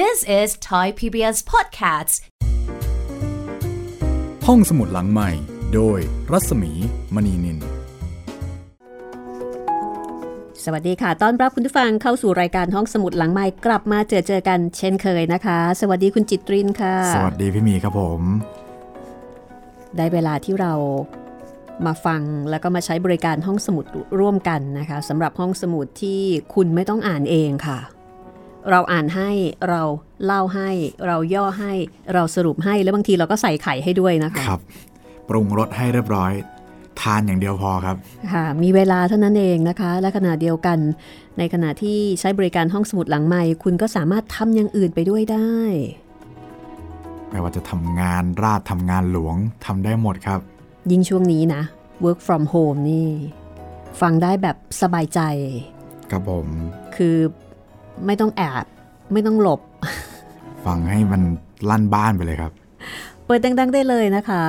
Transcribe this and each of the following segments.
This is Thai PBS Podcasts ห้องสมุดหลังใหม่ โดยรัศมีมณีนิน สวัสดีค่ะ ต้อนรับคุณผู้ฟังเข้าสู่รายการห้องสมุดหลังใหม่กลับมาเจอเจอกันเช่นเคยนะคะ สวัสดีคุณจิตรินค่ะ สวัสดีพี่หมีครับผม ได้เวลาที่เรามาฟังแล้วก็มาใช้บริการห้องสมุดร่วมกันนะคะสำหรับห้องสมุดที่คุณไม่ต้องอ่านเองค่ะ เราอ่านให้เราเล่าให้ เราย่อให้เราสรุปให้แล้วบางทีเราก็ใส่ไข่ให้ด้วยนะคะครับ ปรุงรสให้เรียบร้อย ทานอย่างเดียวพอครับค่ะมีเวลาเท่านั้นเองนะคะ และขณะเดียวกัน ในขณะที่ใช้บริการห้องสมุดหลังใหม่ คุณก็สามารถทำอย่างอื่นไปด้วยได้ไม่ว่าจะทำงานราชทำงานหลวงทำได้หมดครับ ยิ่งช่วงนี้นะ work from home นี่ ฟังได้แบบสบายใจ ครับผม คือ ไม่ต้องแอบไม่ต้องหลบ ฟังให้มันลั่นบ้านไปเลยครับ เปิดดังๆได้เลยนะคะ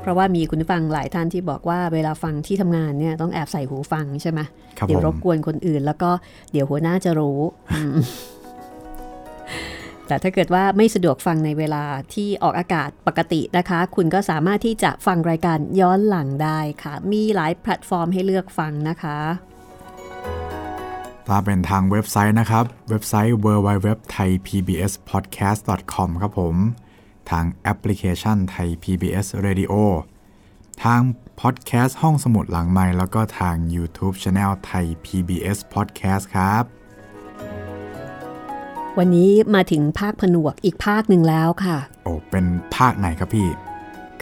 เพราะว่ามีคุณผู้ฟังหลายท่านที่บอกว่าเวลาฟังที่ทำงานเนี่ยต้องแอบใส่หูฟังใช่ไหมครับเดี๋ยวผมรบกวนคนอื่น แล้วก็เดี๋ยวหัวหน้าจะรู้อืมแต่ถ้าเกิดว่าไม่สะดวกฟังในเวลาที่ออกอากาศปกตินะคะ คุณก็สามารถที่จะฟังรายการย้อนหลังได้ค่ะ มีหลายแพลตฟอร์มให้เลือกฟังนะคะ ถ้าเป็นทางเว็บไซต์นะครับ เว็บไซต์ www.thaipbspodcast.com ครับผม ทางแอปพลิเคชันไทย PBS Radio ทางพอดแคสต์ห้องสมุดหลังไมค์แล้วก็ทาง YouTube Channel Thai PBS Podcast ครับ วันนี้มาถึงภาคผนวกอีกภาคหนึ่งแล้วค่ะ โอ้เป็นภาคไหนครับพี่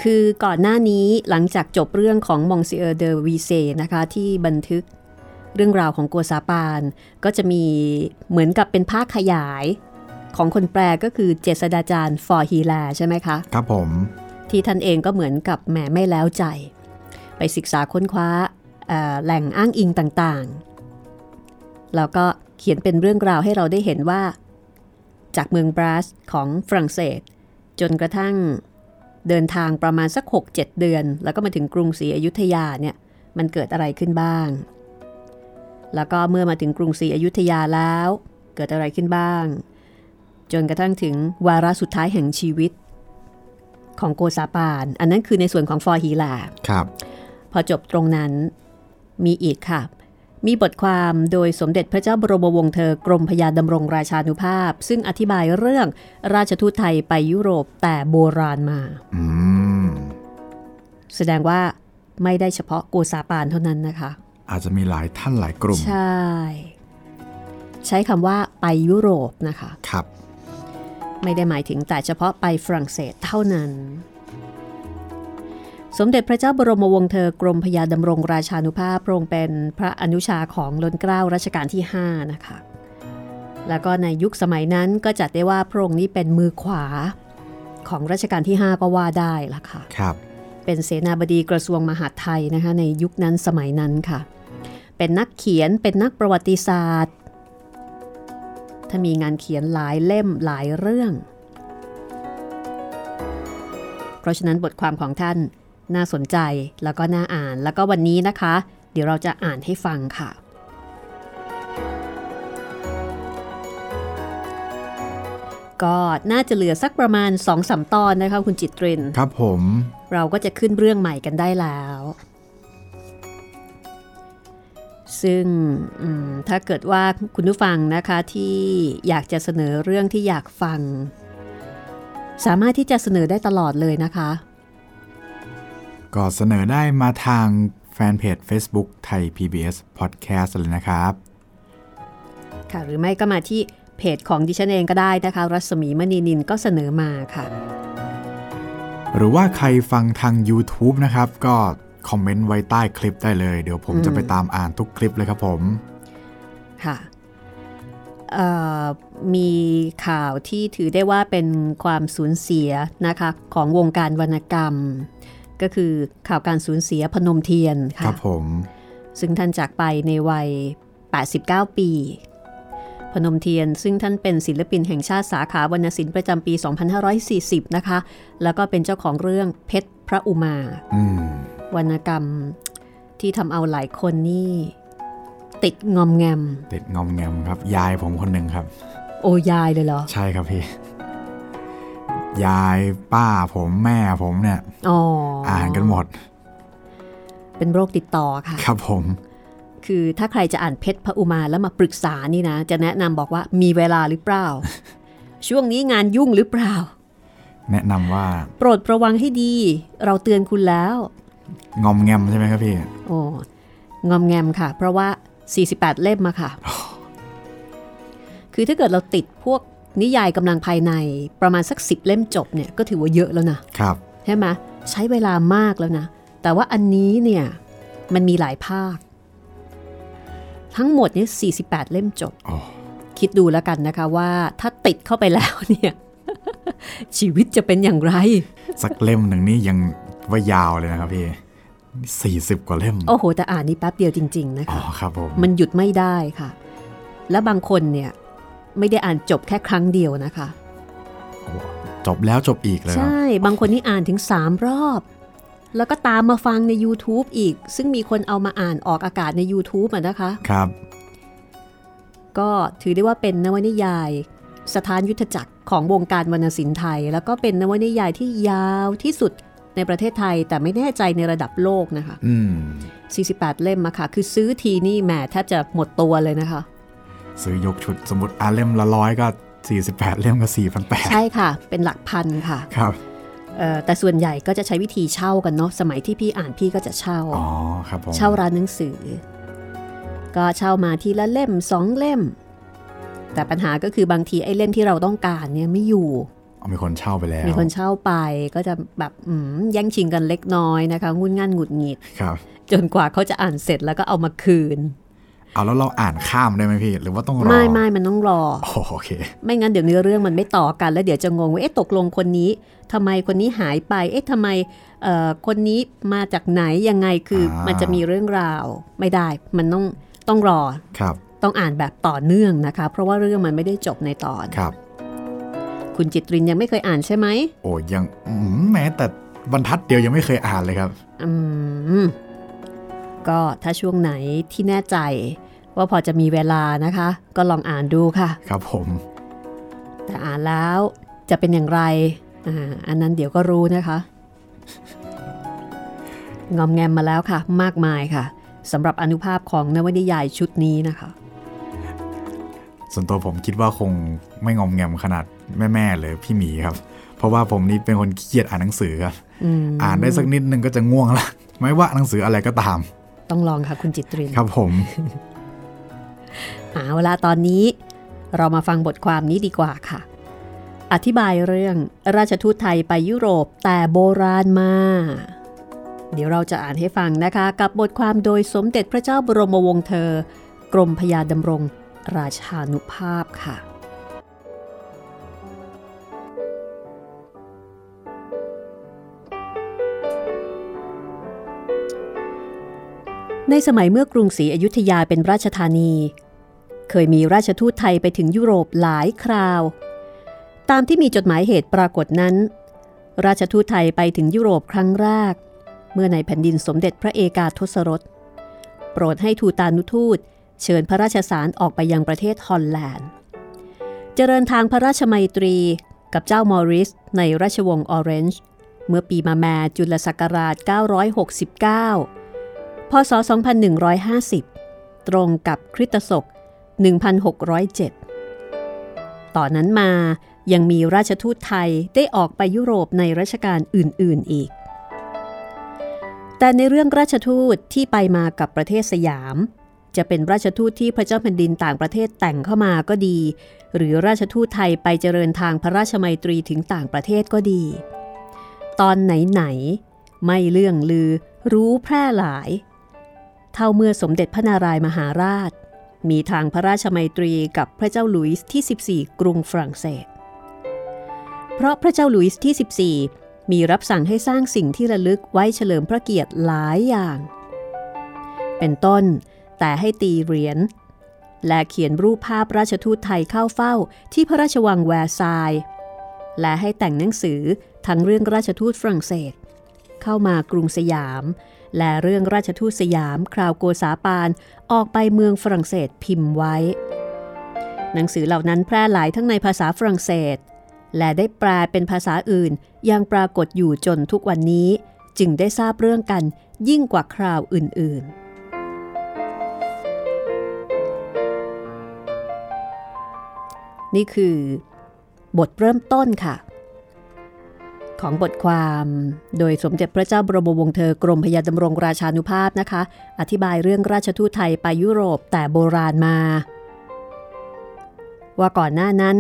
คือก่อนหน้านี้หลังจากจบเรื่องของมองซิเออร์เดอวีเซนะคะ ที่บันทึก เรื่องราวของโกษาปานก็จะมีเหมือนกับเป็นภาคขยายของคนแปลก็คือเจษฎาจารย์ ฟ.ฮีแลร์ใช่ไหมคะ ครับผม ที่ท่านเองก็เหมือนกับแหมไม่แล้วใจ ไปศึกษาค้นคว้าเอ่อแหล่งอ้างอิงต่างๆ แล้วก็เขียนเป็นเรื่องราวให้เราได้เห็นว่า จากเมืองบรัสของฝรั่งเศส จนกระทั่งเดินทางประมาณสัก 6-7 เดือน แล้วก็มาถึงกรุงศรีอยุธยาเนี่ยมันเกิดอะไรขึ้นบ้าง แล้วก็เมื่อมาถึงกรุงศรีอยุธยาแล้ว เกิดอะไรขึ้นบ้าง จนกระทั่งถึงวาระสุดท้ายแห่งชีวิต ของโกซาปาน อันนั้นคือในส่วนของฟอร์ฮีลาครับ พอจบตรงนั้นมีอีกค่ะมีบทความโดยสมเด็จพระเจ้าบรมวงศ์เธอกรมพยาดำรงราชานุภาพ ซึ่งอธิบายเรื่องราชทูตไทยไปยุโรปแต่โบราณมาอืมแสดงว่าไม่ได้เฉพาะโกซาปานเท่านั้นนะคะ อาจจะมีหลายท่านหลายกลุ่ม ใช่ ใช้คำว่าไปยุโรปนะคะ ครับ ไม่ได้หมายถึงแต่เฉพาะไปฝรั่งเศสเท่านั้น สมเด็จพระเจ้าบรมวงศ์เธอกรมพยาดำรงราชานุภาพพระองค์เป็นพระอนุชาของล้นเกล้ารัชกาลที่ 5 นะคะ แล้วก็ในยุคสมัยนั้นก็จัดได้ว่าพระองค์นี้เป็นมือขวาของรัชกาลที่ 5 ก็ว่าได้ละค่ะ ครับเป็นเสนาบดีกระทรวงมหาดไทยนะคะในยุคนั้นสมัยนั้นค่ะ เป็นนักเขียนเป็นนักประวัติศาสตร์ ถ้ามีงานเขียนหลายเล่มหลายเรื่อง เพราะฉะนั้นบทความของท่านน่าสนใจแล้วก็น่าอ่านแล้วก็วันนี้นะคะ เดี๋ยวเราจะอ่านให้ฟังค่ะ ก็น่าจะเหลือสักประมาณ2อสตอนนะคะคุณจิตริน ครับผม เราก็จะขึ้นเรื่องใหม่กันได้แล้ว ซึ่งอืมถ้าเกิดว่าคุณผู้ฟังนะคะที่อยากจะเสนอเรื่องที่อยากฟัง สามารถที่จะเสนอได้ตลอดเลยนะคะ ก็เสนอได้มาทางแฟนเพจ Facebook ไทย PBS Podcast เลยนะครับ ค่ะหรือไม่ก็มาที่เพจของดิฉันเองก็ได้นะคะ รัศมีมณีนินก็เสนอมาค่ะ หรือว่าใครฟังทาง YouTube นะครับ ก็ คอมเมนต์ไว้ใต้คลิปได้เลย เดี๋ยวผมจะไปตามอ่านทุกคลิปเลยครับผม ค่ะเอ่อมีข่าวที่ถือได้ว่าเป็นความสูญเสียนะคะของวงการวรรณกรรม ก็คือข่าวการสูญเสียพนมเทียนคค่ะรับผมซึ่งท่านจากไปในวัย 89 ปี พนมเทียน ซึ่งท่านเป็นศิลปินแห่งชาติสาขาวรรณศิลป์ประจำปี 2540 นะคะ แล้วก็เป็นเจ้าของเรื่องเพชรพระอุมา อืม วรรณกรรมที่ทำเอาหลายคนนี่ติดงอมแงม ติดงอมแงมครับ ยายผมคนหนึ่งครับ โอ้ยายเลยเหรอ ใช่ครับพี่ ยายป้าผมแม่ผมเนี่ยอ๋ออ่านกันหมด เป็นโรคติดต่อค่ะ ครับผม คือถ้าใครจะอ่านเพชรพระอุมาแล้วมาปรึกษานี่นะ จะแนะนำบอกว่ามีเวลาหรือเปล่า ช่วงนี้งานยุ่งหรือเปล่า แนะนำว่า โปรดระวังให้ดี เราเตือนคุณแล้ว งอมแงมใช่ไหมครับพี่ โอ้งอมแงมค่ะ เพราะว่า 48 เล่มมาค่ะ คือถ้าเกิดเราติดพวกนิยายกำลังภายในประมาณสัก 10 เล่มจบเนี่ยก็ถือว่าเยอะแล้วนะครับใช่ไหมใช้เวลามากแล้วนะ แต่ว่าอันนี้เนี่ยมันมีหลายภาค ทั้งหมดเนี่ย48 เล่มจบโอ้คิดดูแล้วกันนะคะว่าถ้าติดเข้าไปแล้วเนี่ยชีวิตจะเป็นอย่างไร สักเล่มหนึ่งนี่ยัง ว่ายาวเลยนะครับพี่สี่สิบกว่าเล่ม โอ้โห แต่อ่านนี่แป๊บเดียวจริง ๆ นะอ๋อคะครับผมมันหยุดไม่ได้ค่ะ และบางคนเนี่ยไม่ได้อ่านจบแค่ครั้งเดียวนะคะ จบแล้วจบอีกเลยครับใช่ บางคนนี่อ่านถึง 3 รอบ แล้วก็ตามมาฟังใน YouTube อีก ซึ่งมีคนเอามาอ่านออกอากาศใน YouTube อะนะคะ ครับ ก็ถือได้ว่าเป็นนวนิยายสถานยุทธจักรของวงการวรรณศิลป์ไทย แล้วก็เป็นนวนิยายที่ยาวที่สุด ในประเทศไทยแต่ไม่แน่ใจในระดับโลกนะคะอืม48 เล่มอะค่ะ คือซื้อทีนี่แหมแทบจะหมดตัวเลยนะคะ ซื้อยกชุดสมมติอ่านเล่มละร้อยก็ 48 เล่มก็4,800 ใช่ค่ะ เป็นหลักพันค่ะครับเอ่อแต่ส่วนใหญ่ก็จะใช้วิธีเช่ากันเนาะสมัยที่พี่อ่านพี่ก็จะเช่าอ๋อครับผมเช่าร้านหนังสือ ก็เช่ามาทีละเล่มสองเล่ม แต่ปัญหาก็คือบางทีไอ้เล่มที่เราต้องการเนี่ยไม่อยู่เอา มีคนเช่าไปแล้ว มีคนเช่าไปก็จะแบบอืมแย่งชิงกันเล็กน้อยนะคะงุนง่านหงุดหงิดครับ จนกว่าเขาจะอ่านเสร็จแล้วก็เอามาคืนเอาแล้วเราอ่านข้ามได้ไหมพี่ หรือว่าต้องรอ ไม่ไม่มันต้องรอโอโอเค ไม่งั้นเดี๋ยวเนื้อเรื่องมันไม่ต่อกัน แล้วเดี๋ยวจะงงว่าเอ๊ะตกลงคนนี้ทำไมคนนี้หายไป เอ๊ะทำไมเอ่อคนนี้มาจากไหนยังไงคืออามันจะมีเรื่องราวไม่ได้ มันต้องต้องรอครับ ต้องอ่านแบบต่อเนื่องนะคะ เพราะว่าเรื่องมันไม่ได้จบในตอนครับ คุณจิตรินยังไม่เคยอ่านใช่ไหม โอ้ยังอืมแม้แต่บรรทัดเดียวยังไม่เคยอ่านเลยครับ อืม ก็ถ้าช่วงไหนที่แน่ใจ ว่าพอจะมีเวลานะคะ ก็ลองอ่านดูค่ะ ครับผม แต่อ่านแล้วจะเป็นอย่างไรอ่าอันนั้นเดี๋ยวก็รู้นะคะ งอมแงมมาแล้วค่ะ มากมายค่ะสำหรับอนุภาพของนวนิยายชุดนี้นะคะ ส่วนตัวผมคิดว่าคงไม่งอมแงมขนาด แม่ๆเลยพี่หมีครับ เพราะว่าผมนี่เป็นคนขี้เกียจอ่านหนังสือครับอืมอ่านได้สักนิดนึงก็จะง่วงละไม่ว่าหนังสืออะไรก็ตาม ต้องลองค่ะคุณจิตรินครับผมเอาละตอนนี้เรามาฟังบทความนี้ดีกว่าค่ะ อธิบายเรื่องราชทูตไทยไปยุโรปแต่โบราณมา เดี๋ยวเราจะอ่านให้ฟังนะคะ กับบทความโดยสมเด็จพระเจ้าบรมวงศ์เธอ กรมพยาดำรง ราชานุภาพค่ะ ในสมัยเมื่อกรุงศรีอยุธยาเป็นราชธานี เคยมีราชทูตไทยไปถึงยุโรปหลายคราว ตามที่มีจดหมายเหตุปรากฏนั้น ราชทูตไทยไปถึงยุโรปครั้งแรก เมื่อในแผ่นดินสมเด็จพระเอกาทศรส โปรดให้ทูตานุทูตเชิญพระราชสารออกไปยังประเทศฮอลแลนด์ เจริญทางพระราชมัยตรีกับเจ้ามอริสในราชวงศ์ออเรนจ์เมื่อปีมาแมจุลศักราช 969 พศ 2150 ตรงกับคริสตศก 1607 ต่อนนั้นมายังมีราชทูตไทยได้ออกไปยุโรปในรัชกาลอื่น ๆ อีก แต่ในเรื่องราชทูตที่ไปมากับประเทศสยาม จะเป็นราชทูตที่พระเจ้าแผ่นดินต่างประเทศแต่งเข้ามาก็ดี หรือราชทูตไทยไปเจริญทางพระราชมัยตรีถึงต่างประเทศก็ดี ตอนไหน ๆ ไม่เรื่องลือรู้แพร่หลาย เท่าเมื่อสมเด็จพระนารายมหาราช มีทางพระราชมัยตรีกับพระเจ้าหลุยส์ที่ 14 กรุงฝรั่งเศส เพราะพระเจ้าหลุยส์ที่ 14 มีรับสั่งให้สร้างสิ่งที่ระลึกไว้เฉลิมพระเกียรติหลายอย่าง เป็นต้น แต่ให้ตีเหรียญและเขียนรูปภาพราชทูตไทยเข้าเฝ้าที่พระราชวังแวร์ซายและให้แต่งหนังสือทั้งเรื่องราชทูตฝรั่งเศส เข้ามากรุงสยาม และเรื่องราชทูตสยามคราวโกษาปานออกไปเมืองฝรั่งเศสพิมพ์ไว้ หนังสือเหล่านั้นแพร่หลายทั้งในภาษาฝรั่งเศส และได้แปลเป็นภาษาอื่นยังปรากฏอยู่จนทุกวันนี้ จึงได้ทราบเรื่องกันยิ่งกว่าคราวอื่น ๆนี่คือบทเริ่มต้นค่ะ ของบทความโดยสมเด็จพระเจ้าบรมวงศ์เธอกรมพยาดำรงราชานุภาพนะคะ อธิบายเรื่องราชทูตไทยไปยุโรปแต่โบราณมา ว่าก่อนหน้านั้น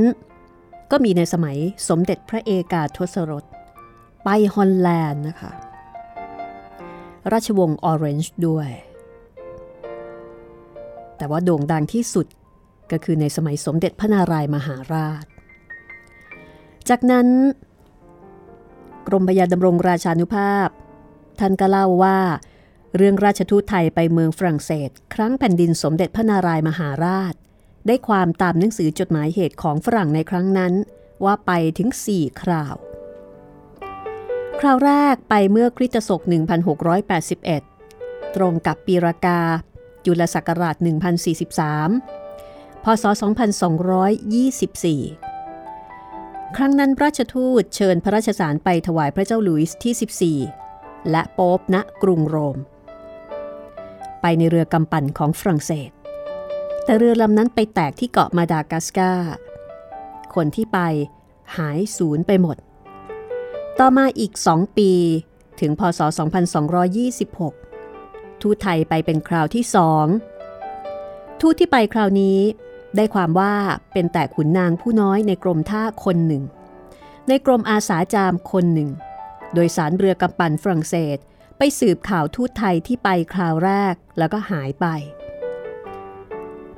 ก็มีในสมัยสมเด็จพระเอกาทศรส ไปฮอลแลนด์นะคะ ราชวงศ์ออเรนจ์ด้วย แต่ว่าโด่งดังที่สุดก็คือในสมัยสมเด็จพระนารายมหาราช จากนั้น กรมพยาดำรงราชานุภาพ ท่านก็เล่าว่า เรื่องราชทูตไทยไปเมืองฝรั่งเศส ครั้งแผ่นดินสมเด็จพระนารายมหาราช ได้ความตามหนังสือจดหมายเหตุของฝรั่งในครั้งนั้น ว่าไปถึง 4 คราว คราวแรกไปเมื่อคริสตศักราช1681 ตรงกับปีรากา จุลศักราช 1043 พศ 2224 ครั้งนั้นราชทูตเชิญพระราชสารไปถวายพระเจ้าหลุยส์ที่ 14 และโป๊ปณกรุงโรม ไปในเรือกำปั่นของฝรั่งเศส แต่เรือลำนั้นไปแตกที่เกาะมาดากัสกาคนที่ไปหายสูญไปหมด ต่อมาอีกสองปีถึงพศ 2226 ทูตไทยไปเป็นคราวที่สองทูตที่ไปคราวนี้ ได้ความว่าเป็นแต่ขุนนางผู้น้อยในกรมท่าคนหนึ่ง ในกรมอาสาจามคนหนึ่ง โดยสารเรือกำปั่นฝรั่งเศสไปสืบข่าวทูตไทยที่ไปคราวแรกแล้วก็หายไป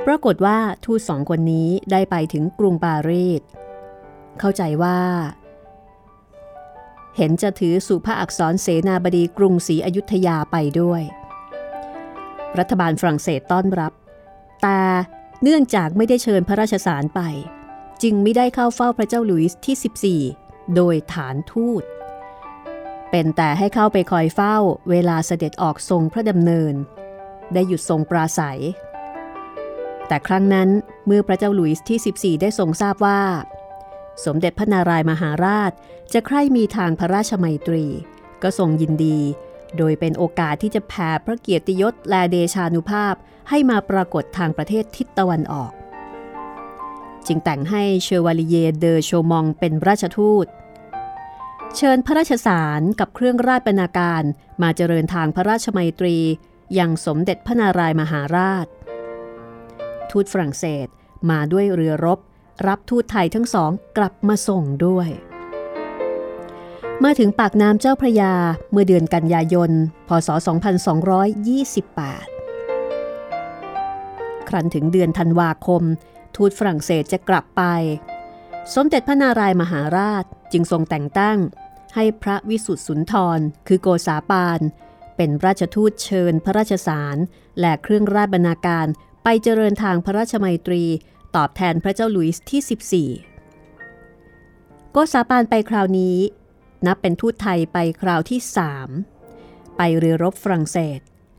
ปรากฏว่าทูตสองคนนี้ได้ไปถึงกรุงปารีส เข้าใจว่า เห็นจะถือสุภาอักษรเสนาบดีกรุงศรีอยุธยาไปด้วย รัฐบาลฝรั่งเศสต้อนรับ แต่ เนื่องจากไม่ได้เชิญพระราชสารไป จึงไม่ได้เข้าเฝ้าพระเจ้าหลุยส์ที่ 14 โดยฐานทูต เป็นแต่ให้เข้าไปคอยเฝ้าเวลาเสด็จออกทรงพระดำเนิน ได้หยุดทรงปราศัย แต่ครั้งนั้นเมื่อพระเจ้าหลุยส์ที่ 14 ได้ทรงทราบว่า สมเด็จพระนารายมหาราชจะใคร่มีทางพระราชมัยตรี ก็ทรงยินดี โดยเป็นโอกาสที่จะแผ่พระเกียรติยศและเดชานุภาพให้มาปรากฏทางประเทศทิศตะวันออก จึงแต่งให้เชวาลิเยเดอโชมองเป็นราชทูต เชิญพระราชสารกับเครื่องราชบรรณาการมาเจริญทางพระราชมัยตรียังสมเด็จพระนารายมหาราช ทูตฝรั่งเศสมาด้วยเรือรบ รับทูตไทยทั้งสองกลับมาส่งด้วย มาถึงปากน้ำเจ้าพระยาเมื่อเดือนกันยายน พศ 2228 ครั้นถึงเดือนธันวาคม ทูตฝรั่งเศสจะกลับไป สมเด็จพระนารายมหาราชจึงทรงแต่งตั้ง ให้พระวิสุทธิสุนทร คือโกษาปาน เป็นราชทูตเชิญพระราชสาร และเครื่องราชบรรณาการไปเจริญทางพระราชมัยตรี ตอบแทนพระเจ้าหลุยส์ที่ 14 โกษาปานไปคราวนี้ นับเป็นทูตไทยไปคราวที่สามไปเรือรบฝรั่งเศส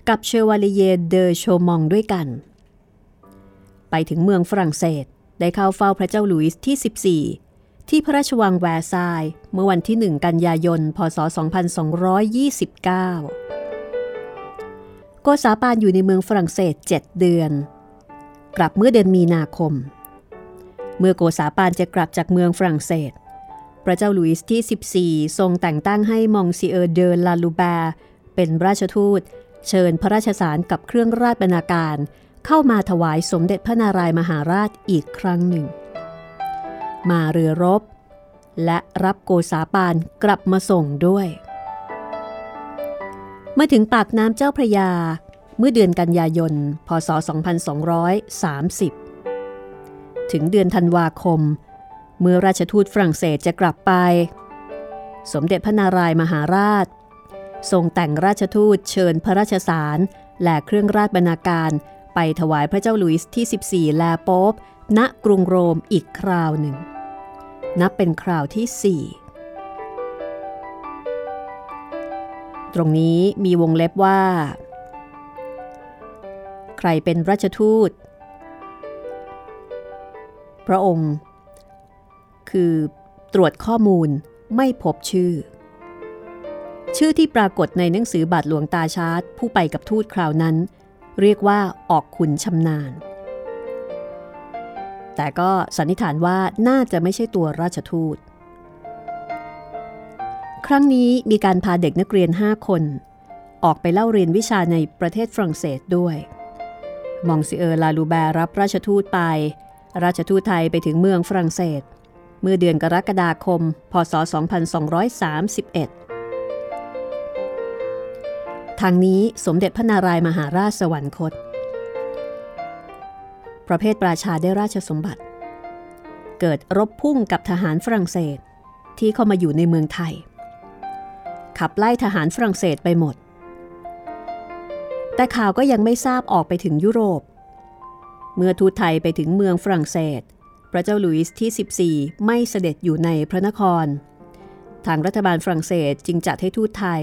กับเชวาลิเยเดอโชมองด้วยกัน ไปถึงเมืองฝรั่งเศสได้เข้าเฝ้าพระเจ้าหลุยส์ที่ 14 ที่พระราชวังแวร์ซายเมื่อวันที่ 1 กันยายน พศ 2229 โกษาปานอยู่ในเมืองฝรั่งเศส 7 เดือน กลับเมื่อเดือนมีนาคม เมื่อโกษาปานจะกลับจากเมืองฝรั่งเศส พระเจ้าหลุยส์ที่ 14 ทรงแต่งตั้งให้มองซีเออร์เดอลาลูแบร์เป็นราชทูต เชิญพระราชสารกับเครื่องราชบรรณาการ เข้ามาถวายสมเด็จพระนารายมหาราชอีกครั้งหนึ่ง มาเรือรบ และรับโกษาปานกลับมาส่งด้วย เมื่อถึงปากน้ำเจ้าพระยา เมื่อเดือนกันยายน พศ 2230 ถึงเดือนธันวาคม เมื่อราชทูตฝรั่งเศสจะกลับไป สมเด็จพระนารายมหาราช ทรงแต่งราชทูตเชิญพระราชสาร และเครื่องราชบรรณาการไปถวายพระเจ้าหลุยส์ที่ 14 แลโป๊บณกรุงโรมอีกคราวหนึ่ง นับเป็นคราวที่ 4 ตรงนี้มีวงเล็บว่า ใครเป็นราชทูต พระองค์ คือตรวจข้อมูลไม่พบชื่อ ชื่อที่ปรากฏในหนังสือบาทหลวงตาชาร์ตผู้ไปกับทูตคราวนั้น เรียกว่าออกขุนชำนาญ แต่ก็สันนิษฐานว่าน่าจะไม่ใช่ตัวราชทูต ครั้งนี้มีการพาเด็กนักเรียน 5 คน ออกไปเล่าเรียนวิชาในประเทศฝรั่งเศสด้วยมองซิเออร์ลาลูแบร์รับราชทูตไป ราชทูตไทยไปถึงเมืองฝรั่งเศส เมื่อเดือนกรกฎาคม พศ 2231 ทางนี้สมเด็จพระนารายมหาราชสวรรคต ประเภทปราชาได้ราชสมบัติ เกิดรบพุ่งกับทหารฝรั่งเศสที่เข้ามาอยู่ในเมืองไทย ขับไล่ทหารฝรั่งเศสไปหมด แต่ข่าวก็ยังไม่ทราบออกไปถึงยุโรป เมื่อทูตไทยไปถึงเมืองฝรั่งเศส พระเจ้าหลุยส์ที่ 14 ไม่เสด็จอยู่ในพระนคร ทางรัฐบาลฝรั่งเศสจึงจัดให้ทูตไทย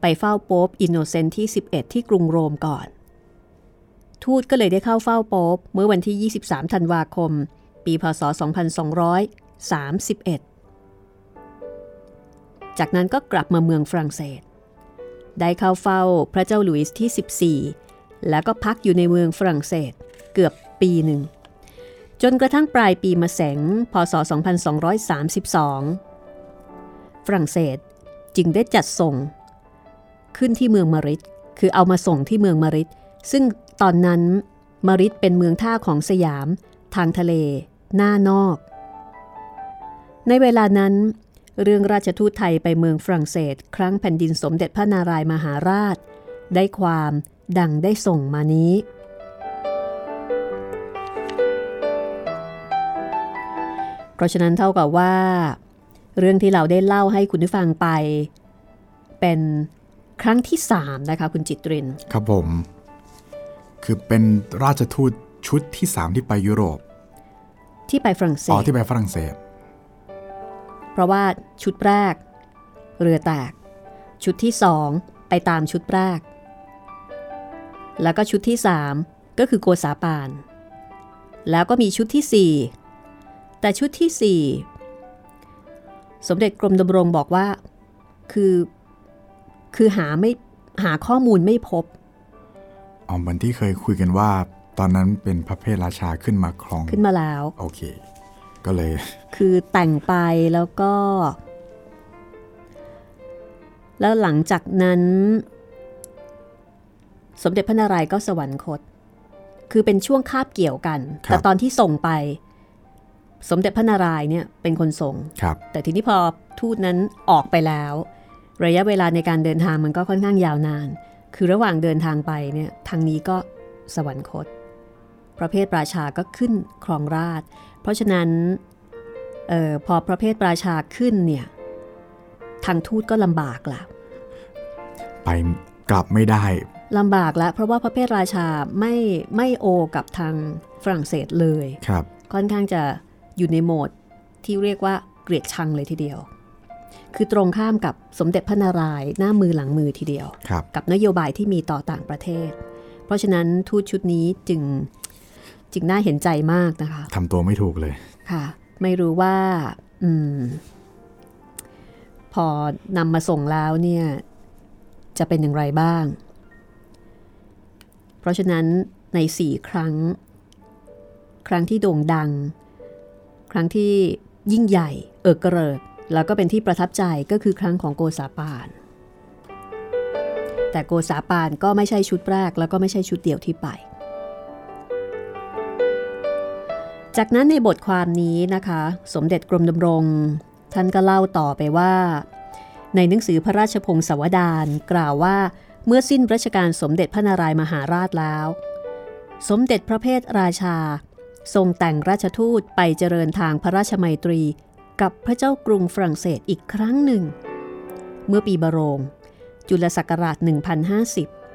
ไปเฝ้าโป๊ปอินโนเซนต์ที่ 11 ที่กรุงโรมก่อน ทูตก็เลยได้เข้าเฝ้าโป๊ปเมื่อวันที่ 23 ธันวาคม ปีพศ 2231 จากนั้นก็กลับมาเมืองฝรั่งเศส ได้เข้าเฝ้าพระเจ้าหลุยส์ที่ 14 แล้วก็พักอยู่ในเมืองฝรั่งเศสเกือบปีหนึ่ง จนกระทั่งปลายปีมะแสง พศ 2232 ฝรั่งเศสจึงได้จัดส่ง ขึ้นที่เมืองมาริดคือเอามาส่งที่เมืองมาริดซึ่งตอนนั้นมาริดเป็นเมืองท่าของสยาม ทางทะเล หน้านอก ในเวลานั้น เรื่องราชทูตไทยไปเมืองฝรั่งเศส ครั้งแผ่นดินสมเด็จพระนารายมหาราช ได้ความดังได้ส่งมานี้ เพราะฉะนั้นเท่ากับว่า เรื่องที่เราได้เล่าให้คุณผู้ฟังไป เป็นครั้งที่สามนะคะคุณจิตริน ครับผม คือเป็นราชทูตชุดที่3ที่ไปยุโรป ที่ไปฝรั่งเศอ๋อสที่ไปฝรั่งเศส เพราะว่าชุดแรก เรือแตก ชุดที่สองไปตามชุดแรก แล้วก็ชุดที่สามก็คือโกษาปาน แล้วก็มีชุดที่สี่ แต่ชุดที่สี่สมเด็จกรมดำรงบอกว่า คือ คือหาไม่หาข้อมูลไม่พบอ๋อเหมือนที่เคยคุยกันว่า ตอนนั้นเป็นพระเพทราชาขึ้นมาครองขึ้นมาแล้ว โอเค ก็เลย คือแต่งไปแล้วก็ แล้วหลังจากนั้น สมเด็จพระนารายณ์ก็สวรรคต คือเป็นช่วงคาบเกี่ยวกันครับแต่ตอนที่ส่งไป สมเด็จพระนารายณ์เนี่ยเป็นคนส่งครับแต่ทีนี้พอทูตนั้นออกไปแล้ว ระยะเวลาในการเดินทางมันก็ค่อนข้างยาวนาน คือระหว่างเดินทางไปเนี่ยทางนี้ก็สวรรคตพระเพทราชาก็ขึ้นครองราชย์เพราะฉะนั้นออพอพระเพทราชาขึ้นเนี่ยทางทูตก็ลำบากละไปกลับไม่ได้ลำบากแล้วเพราะว่าพระเพทราชาไม่ไม่โอกับทางฝรั่งเศสเลยครับ ค่อนข้างจะ อยู่ในโหมดที่เรียกว่าเกลียดชังเลยทีเดียว คือตรงข้ามกับสมเด็จพระนารายณ์หน้ามือหลังมือทีเดียวครับกับนโยบายที่มีต่อต่างประเทศ เพราะฉะนั้นทูตชุดนี้จึงจึงน่าเห็นใจมากนะคะทำตัวไม่ถูกเลยค่ะ ไม่รู้ว่าอมพอนำมาส่งแล้วเนี่ย จะเป็นอย่างไรบ้าง เพราะฉะนั้นในสี่ครั้ง ครั้งที่โด่งดัง ครั้งที่ยิ่งใหญ่เอิกกริก แล้วก็เป็นที่ประทับใจก็คือครั้งของโกษาปาน แต่โกษาปานก็ไม่ใช่ชุดแรก แล้วก็ไม่ใช่ชุดเดียวที่ไป จากนั้นในบทความนี้นะคะ สมเด็จกรมดำรง ท่านก็เล่าต่อไปว่า ในหนังสือพระราชพงศาวดารกล่าวว่าเมื่อสิ้นรัชกาลสมเด็จพระนารายมหาราชแล้ว สมเด็จพระเพทราชา ทรงแต่งราชทูตไปเจริญทางพระราชมัยตรีกับพระเจ้ากรุงฝรั่งเศสอีกครั้งหนึ่ง เมื่อปีบรง จุลศักราช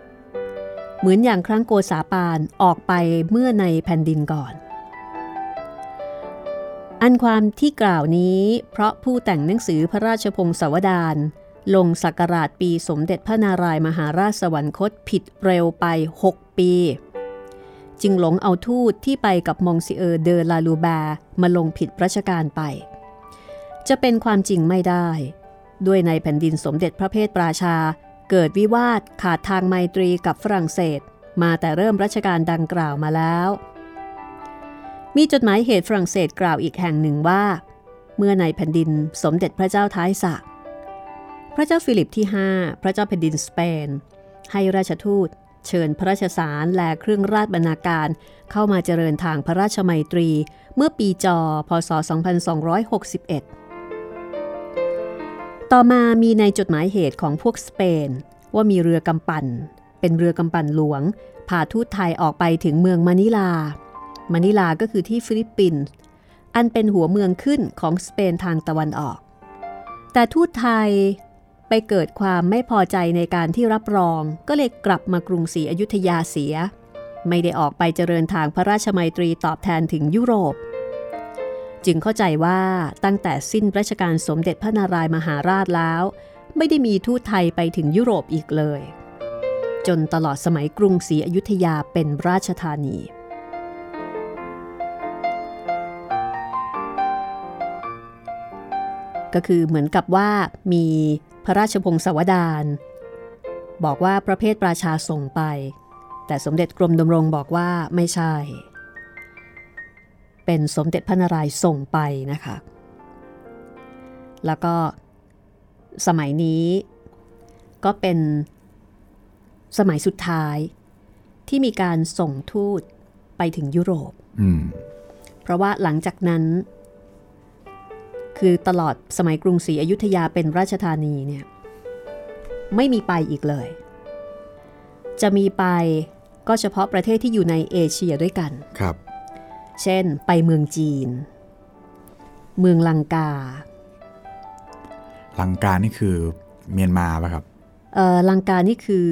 1050 เหมือนอย่างครั้งโกษาปานออกไปเมื่อในแผ่นดินก่อน อันความที่กล่าวนี้เพราะผู้แต่งหนังสือพระราชพงศาวดารลงศักราชปีสมเด็จพระนารายมหาราชสวรรคตผิดเร็วไป 6 ปี จึงหลงเอาทูตที่ไปกับมองซิเออร์เดอลาลูแบร์มาลงผิดรัชกาลไป จะเป็นความจริงไม่ได้ ด้วยในแผ่นดินสมเด็จพระเพทราชา เกิดวิวาทขาดทางไมตรีกับฝรั่งเศส มาแต่เริ่มรัชกาลดังกล่าวมาแล้ว มีจดหมายเหตุฝรั่งเศสกล่าวอีกแห่งหนึ่งว่า เมื่อในแผ่นดินสมเด็จพระเจ้าท้ายสระพระเจ้าฟิลิปที่ 5 พระเจ้าแผ่นดินสเปน ให้ราชทูต เชิญพระราชสารและเครื่องราชบรรณาการ เข้ามาเจริญทางพระราชไมตรี เมื่อปีจอพศ 2261 ต่อมามีในจดหมายเหตุของพวกสเปน ว่ามีเรือกำปั่น เป็นเรือกำปั่นหลวงพาทูตไทยออกไปถึงเมืองมะนิลา มะนิลาก็คือที่ฟิลิปปินส์อันเป็นหัวเมืองขึ้นของสเปนทางตะวันออก แต่ทูตไทย ไปเกิดความไม่พอใจในการที่รับรองก็เลยกลับมากรุงศรีอยุธยาเสีย ไม่ได้ออกไปเจริญทางพระราชมัยตรีตอบแทนถึงยุโรป จึงเข้าใจว่าตั้งแต่สิ้นรัชกาลสมเด็จพระนารายมหาราชแล้ว ไม่ได้มีทูตไทยไปถึงยุโรปอีกเลย จนตลอดสมัยกรุงศรีอยุธยาเป็นราชธานีก็คือเหมือนกับว่ามี พระราชพงศาวดาร บอกว่าประเภทประชาส่งไป แต่สมเด็จกรมดำรงบอกว่าไม่ใช่ เป็นสมเด็จพระนารายณ์ส่งไปนะคะ แล้วก็สมัยนี้ก็เป็นสมัยสุดท้ายที่มีการส่งทูตไปถึงยุโรปอืมเพราะว่าหลังจากนั้น คือตลอดสมัยกรุงศรีอยุธยาเป็นราชธานีเนี่ยไม่มีไปอีกเลย จะมีไปก็เฉพาะประเทศที่อยู่ในเอเชียด้วยกันครับ เช่นไปเมืองจีน เมืองลังกา ลังกานี่คือเมียนมาป่ะครับเอ่อลังกานี่คือ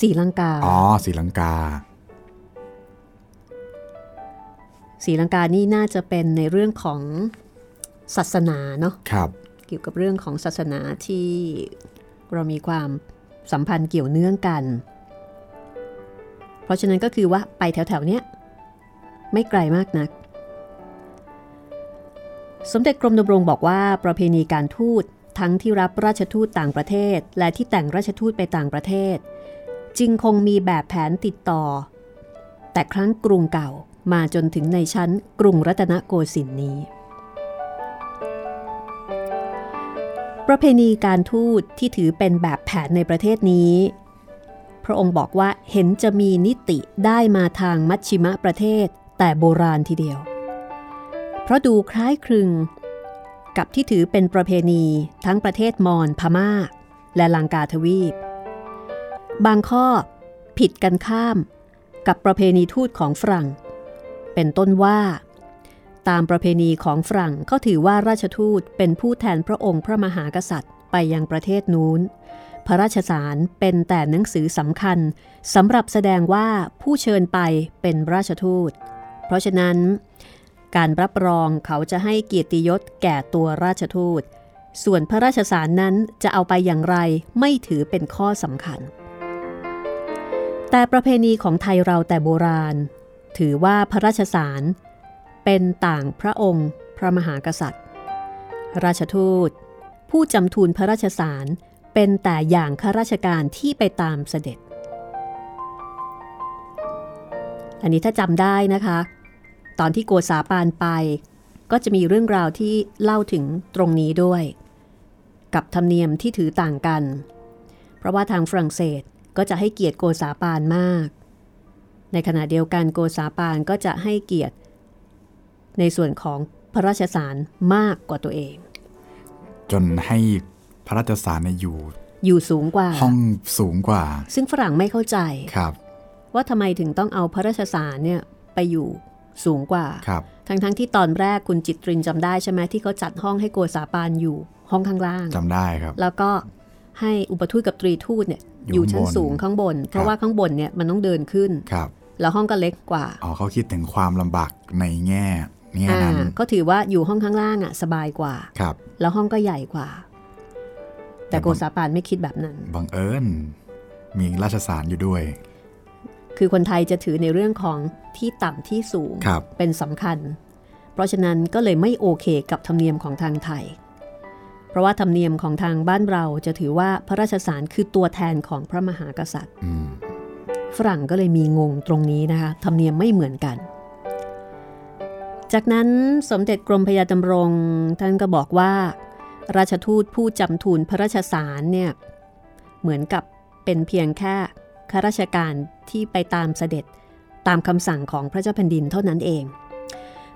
ศรีลังกา อ๋อศรีลังกาศรีลังกานี่น่าจะเป็นในเรื่องของ ศาสนาเนาะครับเกี่ยวกับเรื่องของศาสนาที่เรามีความสัมพันธ์เกี่ยวเนื่องกัน เพราะฉะนั้นก็คือว่าไปแถวๆเนี้ยไม่ไกลมากนัก สมเด็จกรมดำรงบอกว่าประเพณีการทูตทั้งที่รับราชทูตต่างประเทศ และที่แต่งราชทูตไปต่างประเทศ จึงคงมีแบบแผนติดต่อ แต่ครั้งกรุงเก่ามาจนถึงในชั้นกรุงรัตนโกสินทร์นี้ ประเพณีการทูตที่ถือเป็นแบบแผนในประเทศนี้ พระองค์บอกว่าเห็นจะมีนิติได้มาทางมัชชิมะประเทศแต่โบราณทีเดียว เพราะดูคล้ายคลึง กับที่ถือเป็นประเพณีทั้งประเทศมอญพม่า และลังกาทวีป บางข้อผิดกันข้ามกับประเพณีทูตของฝรั่ง เป็นต้นว่า ตามประเพณีของฝรั่งเขาถือว่าราชทูตเป็นผู้แทนพระองค์พระมหากษัตริย์ไปยังประเทศนู้น พระราชสารเป็นแต่หนังสือสำคัญสำหรับแสดงว่าผู้เชิญไปเป็นราชทูต เพราะฉะนั้น การรับรองเขาจะให้เกียรติยศแก่ตัวราชทูต ส่วนพระราชสารนั้นจะเอาไปอย่างไรไม่ถือเป็นข้อสำคัญ แต่ประเพณีของไทยเราแต่โบราณ ถือว่าพระราชสาร เป็นต่างพระองค์ พระมหากษัตริย์ ราชทูต ผู้จำทูลพระราชสารเป็นแต่อย่างข้าราชการที่ไปตามเสด็จ อันนี้ถ้าจำได้นะคะ ตอนที่โกษาปานไป ก็จะมีเรื่องราวที่เล่าถึงตรงนี้ด้วย กับธรรมเนียมที่ถือต่างกัน เพราะว่าทางฝรั่งเศสก็จะให้เกียรติโกษาปานมาก ในขณะเดียวกันโกษาปานก็จะให้เกียรติ ในส่วนของพระราชสารมากกว่าตัวเอง จนให้พระราชสารเนี่ยอยู่อยู่สูงกว่า ห้องสูงกว่า ซึ่งฝรั่งไม่เข้าใจครับ ว่าทำไมถึงต้องเอาพระราชสารเนี่ยไปอยู่สูงกว่าครับทั้งทั้งๆที่ตอนแรกคุณจิตรินจำได้ใช่ไหมที่เขาจัดห้องให้โกษาปานอยู่ห้องข้างล่างจำได้ครับ แล้วก็ให้อุปทูตกับตรีทูตเนี่ยอยู่อยู่ชั้นข้างบนสูงข้างบน เพราะครับว่าข้างบนเนี่ยมันต้องเดินขึ้นครับ แล้วห้องก็เล็กกว่าอ๋อเขาคิดถึงความลำบากในแง่ แง่อ่านั้นก็ถือว่าอยู่ห้องข้างล่างอะสบายกว่าครับ แล้วห้องก็ใหญ่กว่าแต่แต่โกษาปานไม่คิดแบบนั้นบังเอิญมีราชสารอยู่ด้วย คือคนไทยจะถือในเรื่องของที่ต่ำที่สูงครับเป็นสำคัญ เพราะฉะนั้นก็เลยไม่โอเคกับธรรมเนียมของทางไทย เพราะว่าธรรมเนียมของทางบ้านเราจะถือว่าพระราชสารคือตัวแทนของพระมหากษัตริย์อืมฝรั่งก็เลยมีงงตรงนี้นะคะธรรมเนียมไม่เหมือนกัน จากนั้นสมเด็จกรมพยาดำรง ท่านก็บอกว่า ราชทูตผู้จำทูลพระราชสารเนี่ยเหมือนกับเป็นเพียงแค่ข้าราชการที่ไปตามเสด็จตามคำสั่งของพระเจ้าแผ่นดินเท่านั้นเอง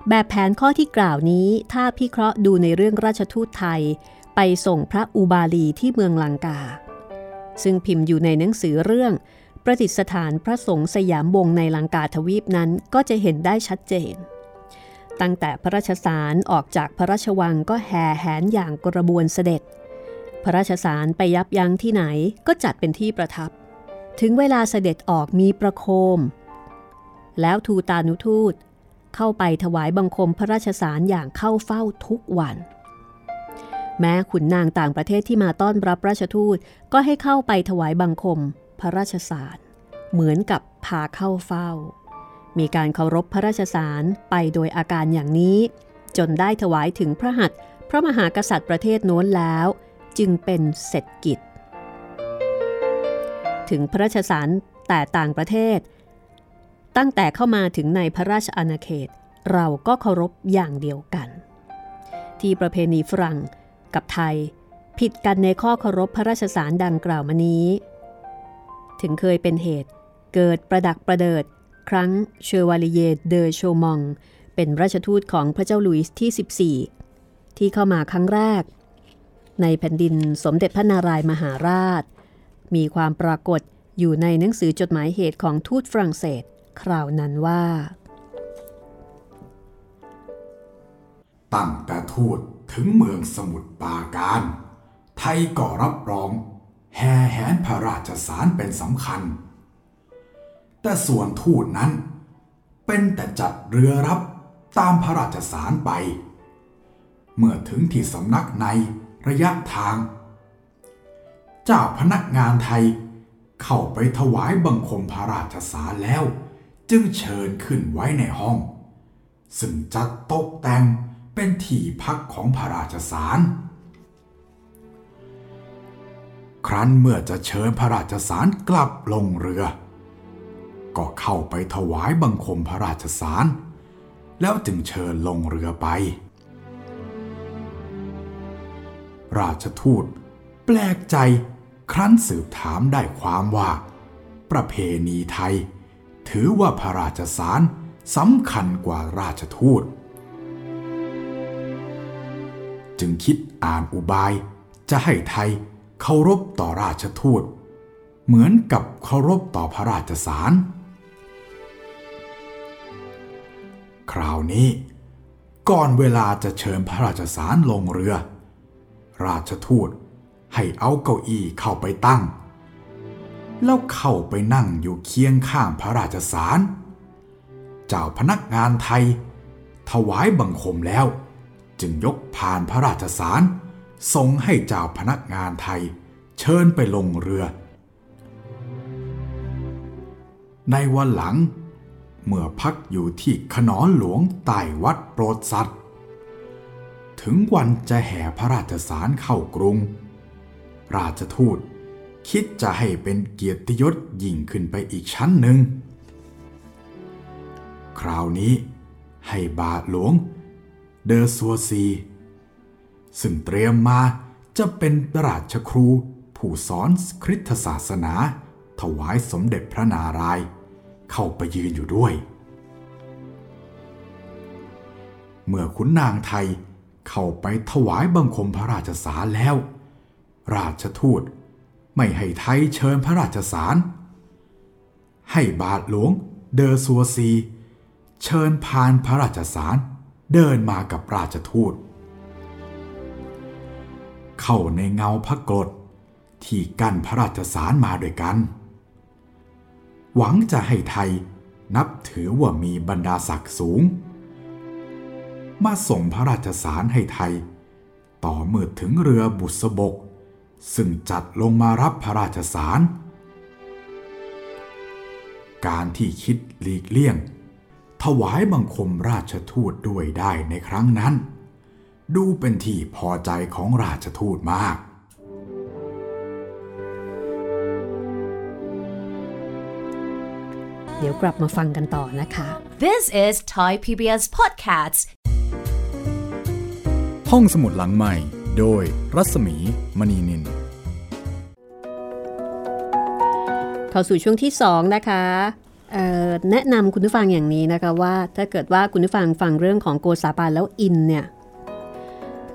แบบแผนข้อที่กล่าวนี้ถ้าพิเคราะห์ดูในเรื่องราชทูตไทย ไปส่งพระอุบาลีที่เมืองลังกา ซึ่งพิมพ์อยู่ในหนังสือเรื่อง ประดิษฐานพระสงฆ์สยามวงในลังกาทวีปนั้นก็จะเห็นได้ชัดเจน ตั้งแต่พระราชสารออกจากพระราชวังก็แห่แหนอย่างกระบวนเสด็จ พระราชสารไปยับยั้งที่ไหนก็จัดเป็นที่ประทับ ถึงเวลาเสด็จออกมีประโคม แล้วทูตานุทูตเข้าไปถวายบังคมพระราชสารอย่างเข้าเฝ้าทุกวัน แม้ขุนนางต่างประเทศที่มาต้อนรับราชทูตก็ให้เข้าไปถวายบังคมพระราชสารเหมือนกับพาเข้าเฝ้า มีการเคารพพระราชสารไปโดยอาการอย่างนี้ จนได้ถวายถึงพระหัตถ์พระมหากษัตริย์ประเทศโน้นแล้ว จึงเป็นเสร็จกิจ ถึงพระราชสารแต่ต่างประเทศ ตั้งแต่เข้ามาถึงในพระราชอาณาเขต เราก็เคารพอย่างเดียวกัน ที่ประเพณีฝรั่งกับไทย ผิดกันในข้อเคารพพระราชสารดังกล่าวมานี้ ถึงเคยเป็นเหตุเกิดประดักประเดิด ครั้งเชอวาลิเยเดอโชมอง เป็นราชทูตของพระเจ้าลุยส์ที่ 14 ที่เข้ามาครั้งแรก ในแผ่นดินสมเด็จพระนารายมหาราช มีความปรากฏอยู่ในหนังสือจดหมายเหตุของทูตฝรั่งเศส คราวนั้นว่า ตั้งแต่ทูตถึงเมืองสมุทรปราการ ไทยก็รับรอง แห่แหนพระราชสารเป็นสำคัญ แต่ส่วนทูตนั้น เป็นแต่จัดเรือรับตามพระราชสารไป เมื่อถึงที่สำนักในระยะทาง เจ้าพนักงานไทยเข้าไปถวายบังคมพระราชสารแล้ว จึงเชิญขึ้นไว้ในห้อง ซึ่งจัดตกแต่งเป็นที่พักของพระราชสาร ครั้นเมื่อจะเชิญพระราชสารกลับลงเรือ ก็เข้าไปถวายบังคมพระราชสาร แล้วจึงเชิญลงเรือไป ราชทูตแปลกใจครั้นสืบถามได้ความว่า ประเพณีไทย ถือว่าพระราชสารสำคัญกว่าราชทูต จึงคิดอ่านอุบายจะให้ไทยเคารพต่อราชทูต เหมือนกับเคารพต่อพระราชสาร คราวนี้ ก่อนเวลาจะเชิญพระราชสารลงเรือ ราชทูตให้เอาเก้าอี้เข้าไปตั้ง แล้วเข้าไปนั่งอยู่เคียงข้างพระราชสาร เจ้าพนักงานไทย ถวายบังคมแล้ว จึงยกผ่านพระราชสารส่งให้เจ้าพนักงานไทย เชิญไปลงเรือ ในวันหลัง เมื่อพักอยู่ที่ขนอนหลวงใต้วัดโปรดสัตว์ ถึงวันจะแห่พระราชสารเข้ากรุง ราชทูตคิดจะให้เป็นเกียรติยศยิ่งขึ้นไปอีกชั้นหนึ่ง คราวนี้ให้บาทหลวง เดอซัวซี ซึ่งเตรียมมาจะเป็นราชครูผู้สอนคริสตศาสนา ถวายสมเด็จพระนารายณ์ เข้าไปยืนอยู่ด้วย เมื่อขุนนางไทยเข้าไปถวายบังคมพระราชสารแล้ว ราชทูตไม่ให้ไทยเชิญพระราชสาร ให้บาทหลวงเดอซัวซี เชิญพานพระราชสารเดินมากับราชทูต เข้าในเงาพระกรดที่กั้นพระราชสารมาด้วยกัน หวังจะให้ไทยนับถือว่ามีบรรดาศักดิ์สูง มาส่งพระราชสารให้ไทย ต่อเมื่อถึงเรือบุษบก ซึ่งจัดลงมารับพระราชสาร การที่คิดหลีกเลี่ยง ถวายบังคมราชทูตด้วยได้ในครั้งนั้น ดูเป็นที่พอใจของราชทูตมาก เดี๋ยวกลับมาฟังกันต่อนะคะ This is Thai PBS Podcasts. ห้องสมุดหลังใหม่ โดยรัศมีมณีนินเข้าสู่ช่วงที่ 2 นะคะเอ่อแนะนำคุณผู้ฟังอย่างนี้นะคะว่า ถ้าเกิดว่าคุณผู้ฟังฟังเรื่องของโกษาปานแล้วอินเนี่ย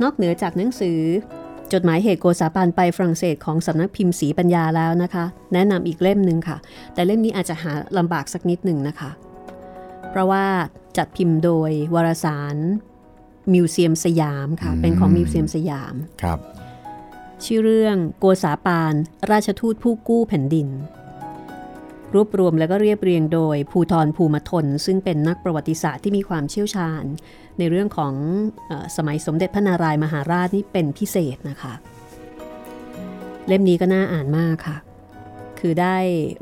นอกเหนือจากหนังสือ จดหมายเหตุโกษาปานไปฝรั่งเศสของสำนักพิมพ์สีปัญญาแล้วนะคะ แนะนำอีกเล่มหนึ่งค่ะ แต่เล่มนี้อาจจะหาลำบากสักนิดหนึ่งนะคะ เพราะว่าจัดพิมพ์โดยวารสารมิวเซียมสยามค่ะ เป็นของมิวเซียมสยามครับ ชื่อเรื่องโกษาปาน ราชทูตผู้กู้แผ่นดิน รวบรวมแล้วก็เรียบเรียงโดยภูทรภูมิทน ซึ่งเป็นนักประวัติศาสตร์ที่มีความเชี่ยวชาญ ในเรื่องของเออสมัยสมเด็จพระนารายมหาราชนี่เป็นพิเศษนะคะ เล่มนี้ก็น่าอ่านมากค่ะ คือได้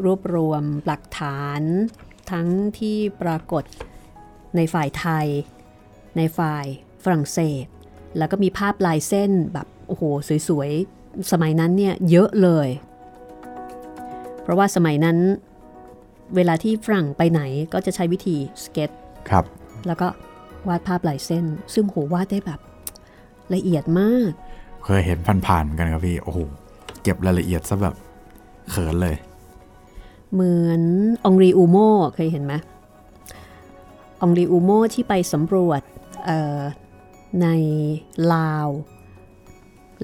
รวบรวมหลักฐานทั้งที่ปรากฏในฝ่ายไทย ในฝ่ายฝรั่งเศส แล้วก็มีภาพลายเส้นแบบโอ้โหสวยๆ สมัยนั้นเนี่ยเยอะเลย เพราะว่าสมัยนั้นเวลาที่ฝรั่งไปไหนก็จะใช้วิธีสเก็ตครับ แล้วก็ วาดภาพลายเส้น ซึ่งโหวาดได้แบบละเอียดมาก เคยเห็นผ่านๆเหมือนกันครับพี่ โอ้โห เก็บรายละเอียดซะแบบเขินเลย เหมือนอ็องรี มูโอเคยเห็นไหมอ็องรี มูโอที่ไปสำรวจเอ่อในลาว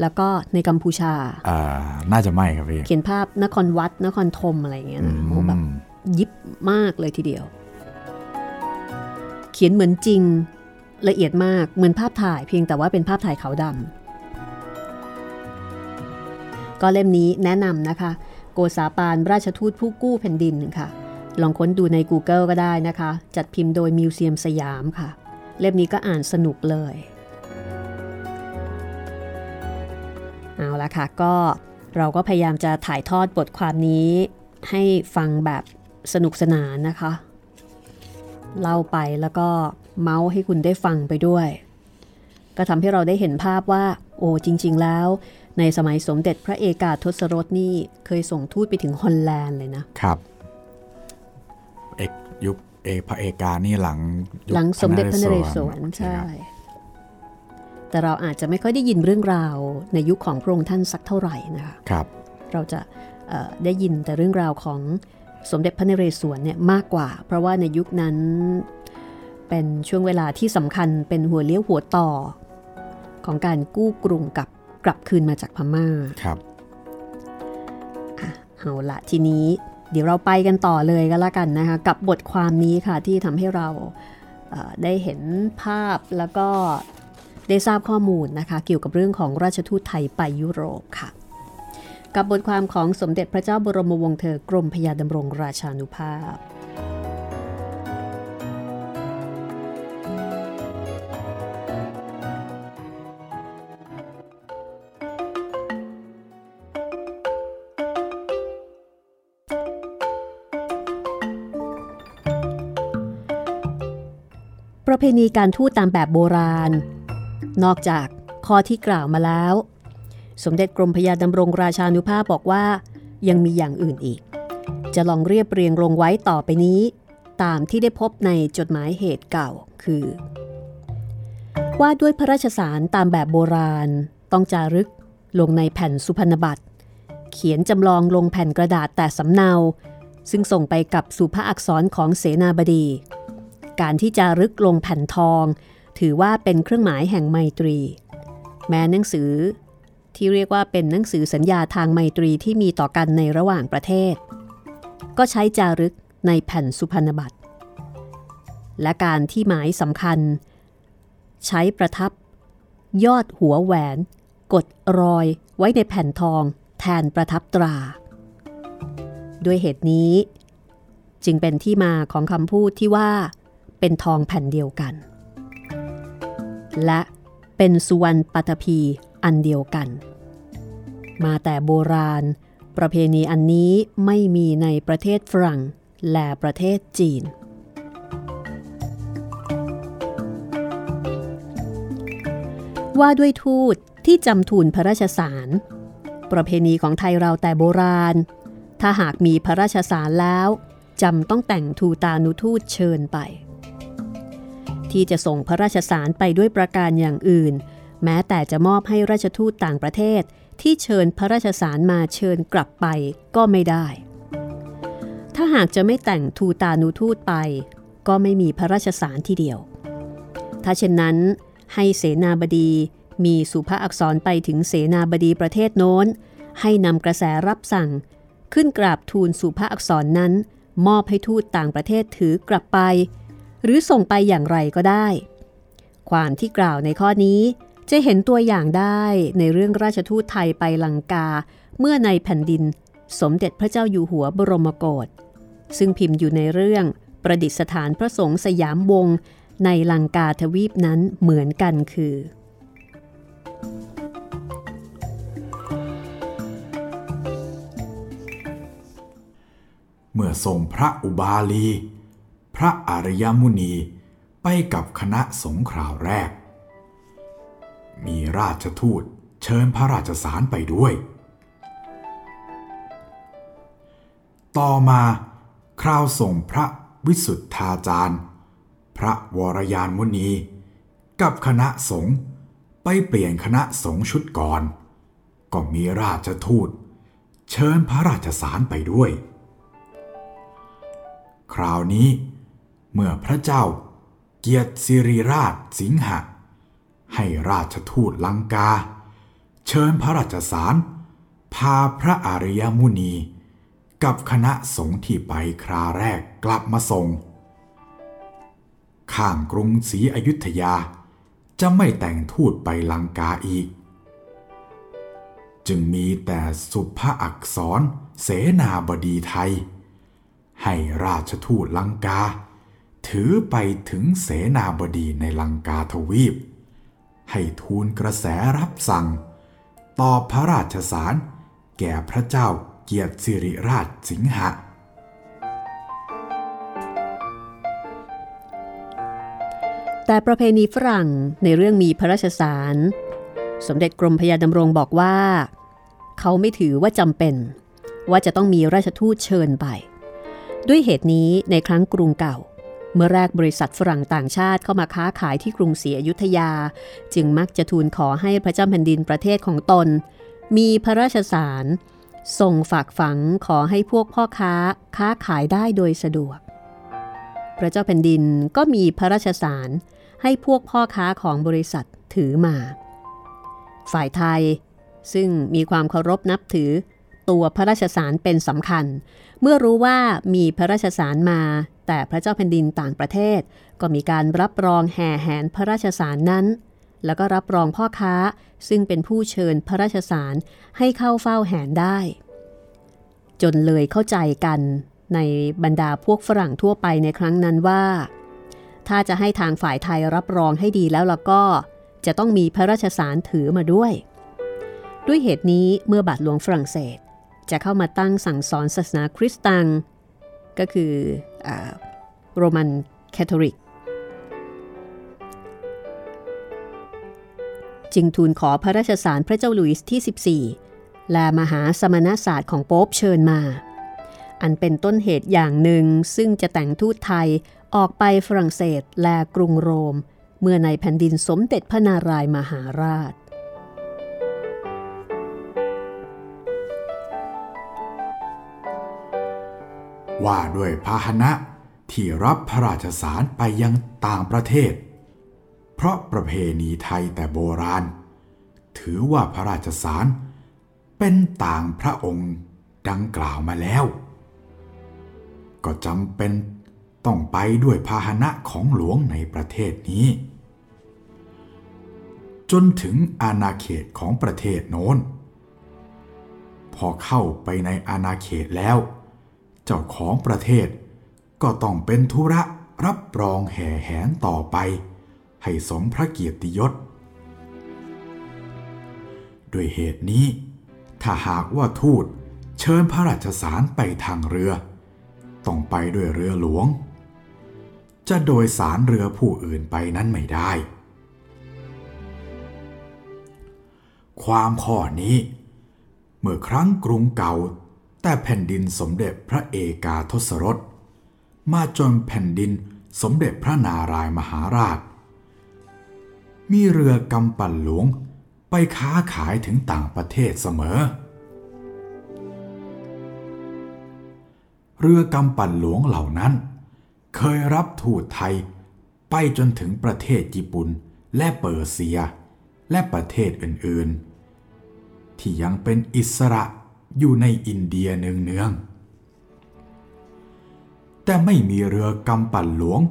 แล้วก็ในกัมพูชาอ่าน่าจะไม่ครับพี่ เขียนภาพนครวัดนครธมอะไรอย่างเงี้ยนะโอ้แบบอืมยิบมากเลยทีเดียวเขียนเหมือนจริง ละเอียดมากเหมือนภาพถ่ายเพียงแต่ว่าเป็นภาพถ่ายขาวดำก็เล่มนี้แนะนำนะคะ โกษาปานราชทูตผู้กู้แผ่นดินค่ะ ลองค้นดูใน Google ก็ได้นะคะ จัดพิมพ์โดยมิวเซียมสยามค่ะ เล่มนี้ก็อ่านสนุกเลย เอาละค่ะก็เราก็พยายามจะถ่ายทอดบทความนี้ให้ฟังแบบสนุกสนานนะคะ เล่าไปแล้วก็เมาส์ให้คุณได้ฟังไปด้วย ก็ทำให้เราได้เห็นภาพว่า โอ้จริง ๆ แล้ว ในสมัยสมเด็จพระเอกาทศรถนี่เคยส่งทูตไปถึงฮอลแลนด์เลยนะ ครับ เอกยุคเอกพระเอกานี่หลังยุคหลังสมเด็จพระนเรศวรโอเคใช่ครับแต่เราอาจจะไม่ค่อยได้ยินเรื่องราวในยุคของพระองค์ท่านสักเท่าไหร่นะคะครับ เราจะเอ่อได้ยินแต่เรื่องราวของ สมเด็จพระนเรศวรเนี่ยมากกว่า เพราะว่าในยุคนั้นเป็นช่วงเวลาที่สำคัญเป็นหัวเลี้ยวหัวต่อ ของการกู้กรุงกับกลับคืนมาจากพม่าครับเอาละทีนี้เดี๋ยวเราไปกันต่อเลยก็แล้วกันนะคะ กับบทความนี้ค่ะที่ทำให้เราเอ่อได้เห็นภาพแล้วก็ได้ทราบข้อมูลนะคะ เกี่ยวกับเรื่องของราชทูตไทยไปยุโรปค่ะ กับบทความของสมเด็จพระเจ้าบรมวงศ์เธอกรมพยาดำรงราชานุภาพ ประเพณีการทูตตามแบบโบราณ นอกจากข้อที่กล่าวมาแล้ว สมเด็จกรมพยาดำรงราชานุภาพบอกว่า ยังมีอย่างอื่นอีก จะลองเรียบเรียงลงไว้ต่อไปนี้ ตามที่ได้พบในจดหมายเหตุเก่าคือ ว่าด้วยพระราชสารตามแบบโบราณ ต้องจารึกลงในแผ่นสุพรรณบัตร เขียนจำลองลงแผ่นกระดาษแต่สำเนา ซึ่งส่งไปกับสุภาอักษรของเสนาบดี การที่จารึกลงแผ่นทอง ถือว่าเป็นเครื่องหมายแห่งไมตรี แม้หนังสือ ที่เรียกว่าเป็นหนังสือสัญญาทางไมตรีที่มีต่อกันในระหว่างประเทศ ก็ใช้จารึกในแผ่นสุพรรณบัตร และการที่หมายสำคัญ ใช้ประทับ ยอดหัวแหวน กดรอยไว้ในแผ่นทองแทนประทับตรา ด้วยเหตุนี้ จึงเป็นที่มาของคำพูดที่ว่าเป็นทองแผ่นเดียวกัน และเป็นสุวรรณปัตภีอันเดียวกัน มาแต่โบราณ ประเพณีอันนี้ไม่มีในประเทศฝรั่งและประเทศจีน ว่าด้วยทูตที่จำทูลพระราชสาร ประเพณีของไทยเราแต่โบราณ ถ้าหากมีพระราชสารแล้วจำต้องแต่งทูตานุทูตเชิญไป ที่จะส่งพระราชสารไปด้วยประการอย่างอื่น แม้แต่จะมอบให้ราชทูตต่างประเทศ ที่เชิญพระราชสารมาเชิญกลับไปก็ไม่ได้ ถ้าหากจะไม่แต่งทูตานุทูตไป ก็ไม่มีพระราชสารทีเดียว ถ้าเช่นนั้นให้เสนาบดีมีสุภาอักษรไปถึงเสนาบดีประเทศโน้น ให้นำกระแสรับสั่ง ขึ้นกราบทูลสุภาอักษรนั้น มอบให้ทูตต่างประเทศถือกลับไป หรือส่งไปอย่างไรก็ได้ ความที่กล่าวในข้อนี้ จะเห็นตัวอย่างได้ในเรื่องราชทูตไทยไปลังกา เมื่อในแผ่นดิน สมเด็จพระเจ้าอยู่หัวบรมโกศซึ่งพิมพ์อยู่ในเรื่องประดิษฐานพระสงฆ์สยามวงศ์ในลังกาทวีปนั้นเหมือนกันคือ เมื่อทรงพระอุบาลี พระอริยมุนีไปกับคณะสงฆ์คราวแรก มีราชทูตเชิญพระราชสารไปด้วย ต่อมาคราวส่งพระวิสุทธาจารย์ พระวรยานมุนี กับคณะสงฆ์ไปเปลี่ยนคณะสงฆ์ชุดก่อน ก็มีราชทูต เชิญพระราชสารไปด้วย คราวนี้เมื่อพระเจ้าเกียรติสิริราชสิงหะ ให้ราชทูตลังกา เชิญพระราชสาร พาพระอริยมุนี กับคณะสงฆ์ที่ไปคราแรกกลับมาส่ง ข้างกรุงศรีอยุธยาจะไม่แต่งทูตไปลังกาอีก จึงมีแต่สุภาอักษรเสนาบดีไทย ให้ราชทูตลังกา ถือไปถึงเสนาบดีในลังกาทวีป ให้ทูลกระแสรับสั่ง ตอบพระราชสาร แก่พระเจ้าเกียรติสิริราชสิงหะ แต่ประเพณีฝรั่งในเรื่องมีพระราชสาร สมเด็จกรมพยาดำรงบอกว่า เขาไม่ถือว่าจำเป็น ว่าจะต้องมีราชทูตเชิญไป ด้วยเหตุนี้ในครั้งกรุงเก่า เมื่อแรกบริษัทฝรั่งต่างชาติเข้ามาค้าขายที่กรุงศรีอยุธยา จึงมักจะทูลขอให้พระเจ้าแผ่นดินประเทศของตน มีพระราชสารส่งฝากฝังขอให้พวกพ่อค้าค้าขายได้โดยสะดวก พระเจ้าแผ่นดินก็มีพระราชสารให้พวกพ่อค้าของบริษัทถือมา ฝ่ายไทย ซึ่งมีความเคารพนับถือ ตัวพระราชสารเป็นสำคัญ เมื่อรู้ว่ามีพระราชสารมา แต่พระเจ้าแผ่นดินต่างประเทศ ก็มีการรับรองแห่แหนพระราชสารนั้น แล้วก็รับรองพ่อค้าซึ่งเป็นผู้เชิญพระราชสารให้เข้าเฝ้าแหนได้ จนเลยเข้าใจกันในบรรดาพวกฝรั่งทั่วไปในครั้งนั้นว่า ถ้าจะให้ทางฝ่ายไทยรับรองให้ดีแล้วล่ะก็จะต้องมีพระราชสารถือมาด้วย ด้วยเหตุนี้เมื่อบาทหลวงฝรั่งเศสจะเข้ามาตั้งสั่งสอนศาสนาคริสต์ตัง ก็คือ โรมันแคทอลิก จึงทูลขอพระราชสารพระเจ้าหลุยส์ที่ 14 และมหาสมณสาส์นของโป๊ปเชิญมา อันเป็นต้นเหตุอย่างหนึ่งซึ่งจะแต่งทูตไทยออกไปฝรั่งเศสและกรุงโรม เมื่อในแผ่นดินสมเด็จพระนารายมหาราช ว่าด้วยพาหนะที่รับพระราชสารไปยังต่างประเทศ เพราะประเพณีไทยแต่โบราณ ถือว่าพระราชสารเป็นต่างพระองค์ดังกล่าวมาแล้ว ก็จำเป็นต้องไปด้วยพาหนะของหลวงในประเทศนี้ จนถึงอาณาเขตของประเทศโน้น พอเข้าไปในอาณาเขตแล้ว เจ้าของประเทศ ก็ต้องเป็นธุระรับรองแห่แหนต่อไป ให้สมพระเกียรติยศ ด้วยเหตุนี้ ถ้าหากว่าทูตเชิญพระราชสารไปทางเรือ ต้องไปด้วยเรือหลวง จะโดยสารเรือผู้อื่นไปนั้นไม่ได้ ความข้อนี้ เมื่อครั้งกรุงเก่า แต่แผ่นดินสมเด็จพระเอกาทศรส มาจนแผ่นดินสมเด็จพระนารายมหาราช มีเรือกำปั่นหลวงไปค้าขายถึงต่างประเทศเสมอ เรือกำปั่นหลวงเหล่านั้น เคยรับทูตไทยไปจนถึงประเทศญี่ปุ่นและเปอร์เซีย และประเทศอื่นๆ ที่ยังเป็นอิสระ อยู่ในอินเดียเนืองๆแต่ไม่มีเรือกำปั่นหลวง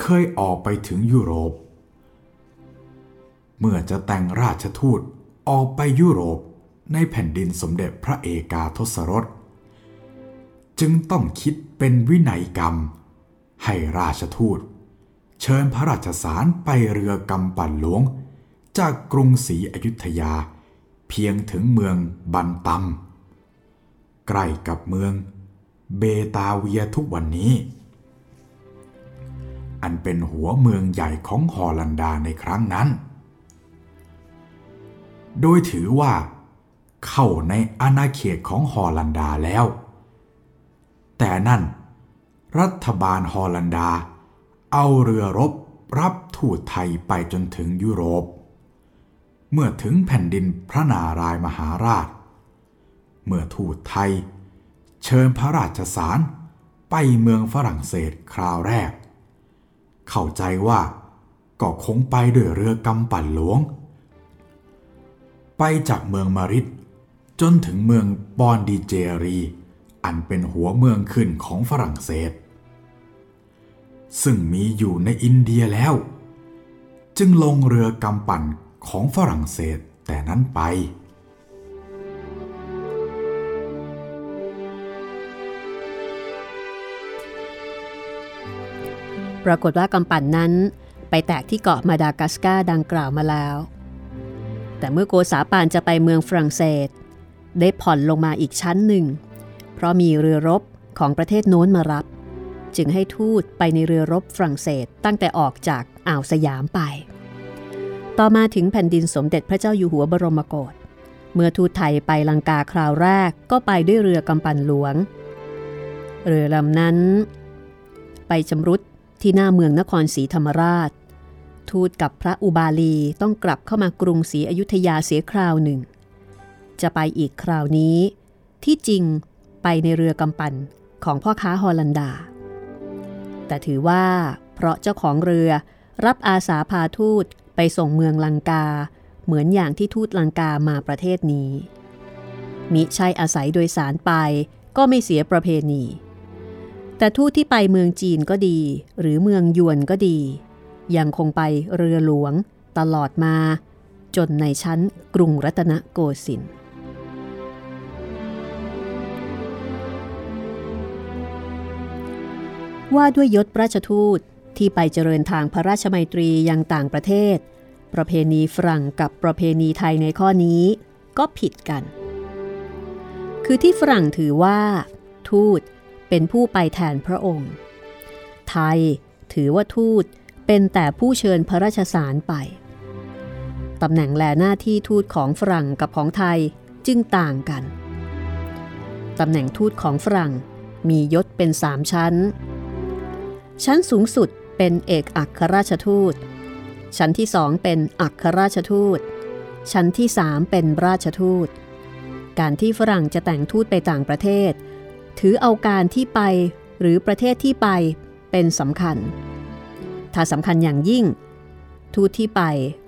เคยออกไปถึงยุโรป เมื่อจะแต่งราชทูตออกไปยุโรปในแผ่นดินสมเด็จพระเอกาทศรส จึงต้องคิดเป็นวินัยกรรม ให้ราชทูต เชิญพระราชสารไปเรือกำปั่นหลวง จากกรุงศรีอยุธยาเพียงถึงเมืองบันตัม ใกล้กับเมืองเบตาเวียทุกวันนี้ อันเป็นหัวเมืองใหญ่ของฮอลันดาในครั้งนั้น โดยถือว่าเข้าในอาณาเขตของฮอลันดาแล้ว แต่นั่น รัฐบาลฮอลันดา เอาเรือรบรับทูตไทยไปจนถึงยุโรป เมื่อถึงแผ่นดินพระนารายมหาราช เมื่อทูตไทย เชิญพระราชสารไปเมืองฝรั่งเศสคราวแรก เข้าใจว่าก็คงไปด้วยเรือกำปั่นหลวง ไปจากเมืองมาริดจนถึงเมืองบอนดีเจรี อันเป็นหัวเมืองขึ้นของฝรั่งเศส ซึ่งมีอยู่ในอินเดียแล้ว จึงลงเรือกำปั่นของฝรั่งเศสแต่นั้นไป ปรากฏว่ากำปั่นนั้นไปแตกที่เกาะมาดากัสการ์ดังกล่าวมาแล้ว แต่เมื่อโกษาปานจะไปเมืองฝรั่งเศส ได้ผ่อนลงมาอีกชั้นหนึ่ง เพราะมีเรือรบของประเทศโน้นมารับ จึงให้ทูตไปในเรือรบฝรั่งเศสตั้งแต่ออกจากอ่าวสยามไป ต่อมาถึงแผ่นดินสมเด็จพระเจ้าอยู่หัวบรมโกศเมื่อทูตไทยไปลังกาคราวแรกก็ไปด้วยเรือกำปั่นหลวง เรือลำนั้น ไปชำรุด ที่หน้าเมืองนครศรีธรรมราช ทูตกับพระอุบาลีต้องกลับเข้ามากรุงศรีอยุธยาเสียคราวหนึ่ง จะไปอีกคราวนี้ ที่จริงไปในเรือกำปั่นของพ่อค้าฮอลันดา แต่ถือว่าเพราะเจ้าของเรือรับอาสาพาทูตไปส่งเมืองลังกา เหมือนอย่างที่ทูตลังกามาประเทศนี้ มิใช่อาศัยโดยสารไปก็ไม่เสียประเพณี แต่ทูตที่ไปเมืองจีนก็ดี หรือเมืองยวนก็ดี ยังคงไปเรือหลวงตลอดมา จนในชั้นกรุงรัตนโกสินทร์ว่าด้วยยศราชทูตที่ไปเจริญทางพระราชมัยตรียังต่างประเทศ ประเพณีฝรั่งกับประเพณีไทยในข้อนี้ก็ผิดกัน คือที่ฝรั่งถือว่า ทูต เป็นผู้ไปแทนพระองค์ ไทยถือว่าทูตเป็นแต่ผู้เชิญพระราชสารไป ตำแหน่งและหน้าที่ทูตของฝรั่งกับของไทยจึงต่างกัน ตำแหน่งทูตของฝรั่งมียศเป็นสามชั้น ชั้นสูงสุดเป็นเอกอัครราชทูต ชั้นที่สองเป็นอัครราชทูต ชั้นที่สามเป็นราชทูต การที่ฝรั่งจะแต่งทูตไปต่างประเทศ ถือเอาการที่ไปหรือประเทศที่ไปเป็นสำคัญ ถ้าสำคัญอย่างยิ่ง ทูตที่ไป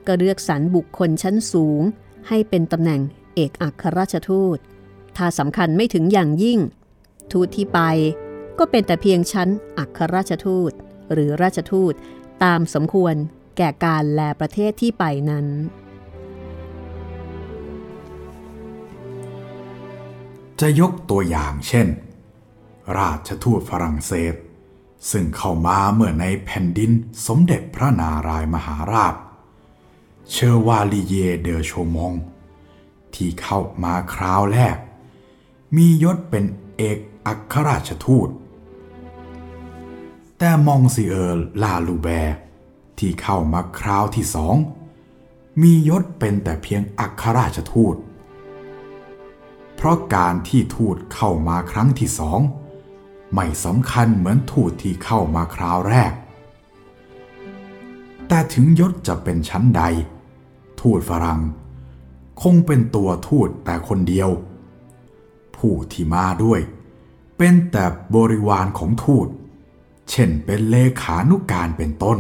ก็เลือกสรรบุคคลชั้นสูง ให้เป็นตำแหน่งเอกอัครราชทูต ถ้าสำคัญไม่ถึงอย่างยิ่ง ทูตที่ไปก็เป็นแต่เพียงชั้นอัครราชทูต หรือราชทูตตามสมควรแก่การแลประเทศที่ไปนั้น จะยกตัวอย่างเช่น ราชทูตฝรั่งเศส ซึ่งเข้ามาเมื่อในแผ่นดินสมเด็จพระนารายมหาราช เชอวาลีเยเดอโชมงที่เข้ามาคราวแรก มียศเป็นเอกอัครราชทูต แต่มองซิเออร์ลาลูแบร์ที่เข้ามาคราวที่สอง มียศเป็นแต่เพียงอัครราชทูต เพราะการที่ทูตเข้ามาครั้งที่สอง ไม่สำคัญเหมือนทูตที่เข้ามาคราวแรก แต่ถึงยศจะเป็นชั้นใด ทูตฝรั่ง คงเป็นตัวทูตแต่คนเดียว ผู้ที่มาด้วย เป็นแต่บริวารของทูต เช่นเป็นเลขานุการเป็นต้น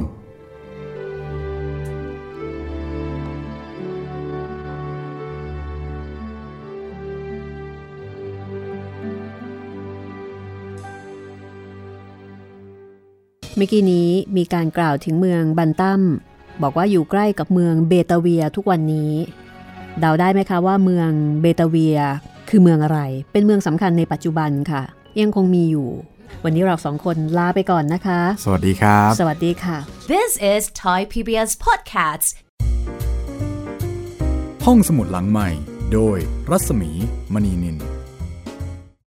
เมื่อกี้นี้มีการกล่าวถึงเมืองบันตัมบอกว่าอยู่ใกล้กับเมืองเบตาเวียทุกวันนี้ เดาได้ไหมคะว่าเมืองเบตาเวียคือเมืองอะไร เป็นเมืองสำคัญในปัจจุบันค่ะ ยังคงมีอยู่ วันนี้เราสองคนลาไปก่อนนะคะ สวัสดีครับ สวัสดีค่ะ This is Thai PBS Podcasts. ห้องสมุดหลังใหม่ โดยรัศมีมณีนิน